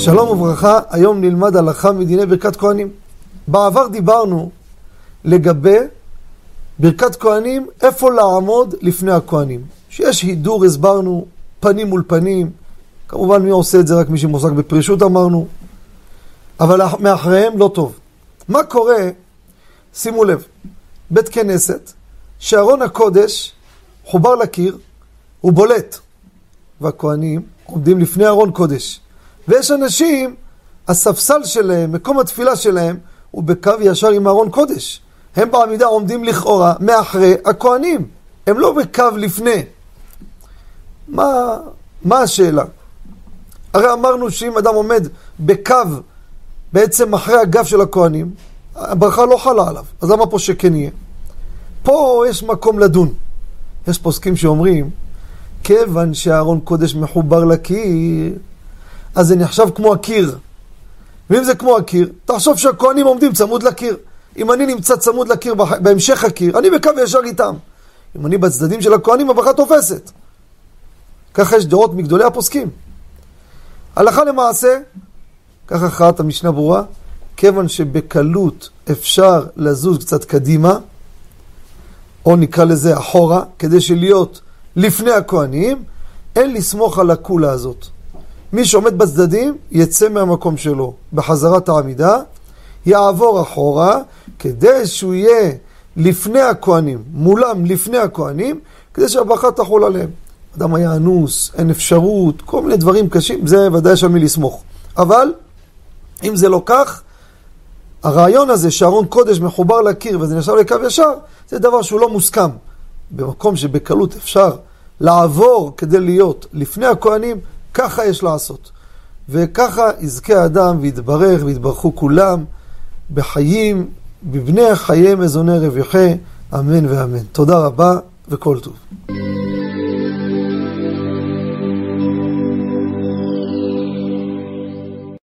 שלום וברכה, היום נלמד הלכה מדיני ברכת כהנים. בעבר דיברנו לגבי ברכת כהנים, איפה לעמוד לפני הכהנים. שיש הידור, הסברנו, פנים מול פנים, כמובן מי עושה את זה? רק מי שמועסק בפרישות אמרנו, אבל מאחריהם לא טוב. מה קורה, שימו לב, בית כנסת, שארון הקודש חובר לקיר, הוא בולט, והכהנים עומדים לפני ארון קודש. ויש אנשים, הספסל שלהם, מקום התפילה שלהם, הוא בקו ישר עם ארון קודש. הם בעמידה עומדים לכאורה מאחרי הכהנים, הם לא בקו לפני. מה, מה השאלה? הרי אמרנו שאם אדם עומד בקו בעצם אחרי הגב של הכהנים, הברכה לא חלה עליו, אז למה פה שכן יהיה? פה יש מקום לדון. יש פוסקים שאומרים, כיוון שהארון קודש מחובר לקיר, אז זה נחשב כמו הקיר. ואם זה כמו הקיר, תחשוב שהכהנים עומדים צמוד לקיר. אם אני נמצא צמוד לקיר בהמשך הקיר, אני בקו ישר איתם. אם אני בצדדים של הכהנים, הברכה תופסת. ככה יש דעות מגדולי הפוסקים. הלכה למעשה, ככה הכרעת המשנה ברורה, כיוון שבקלות אפשר לזוז קצת קדימה, או נקרא לזה אחורה, כדי שלהיות לפני הכהנים, אין לסמוך על הקולה הזאת. מי שעומד בצדדים, יצא מהמקום שלו בחזרת העמידה, יעבור אחורה, כדי שהוא יהיה לפני הכהנים, מולם לפני הכהנים, כדי שהברכה תחול עליהם. אדם היה אנוס, אין אפשרות, כל מיני דברים קשים, זה ודאי יש על מי לסמוך. אבל, אם זה לא כך, הרעיון הזה שארון קודש מחובר לקיר וזה נחשב לקו ישר, זה דבר שהוא לא מוסכם. במקום שבקלות אפשר לעבור כדי להיות לפני הכהנים, ככה יש לעשות. וככה יזכה האדם ויתברך ויתברכו כולם בחיים, בבני חייהם אזוני רווחה, אמן ואמן. תודה רבה וכל טוב.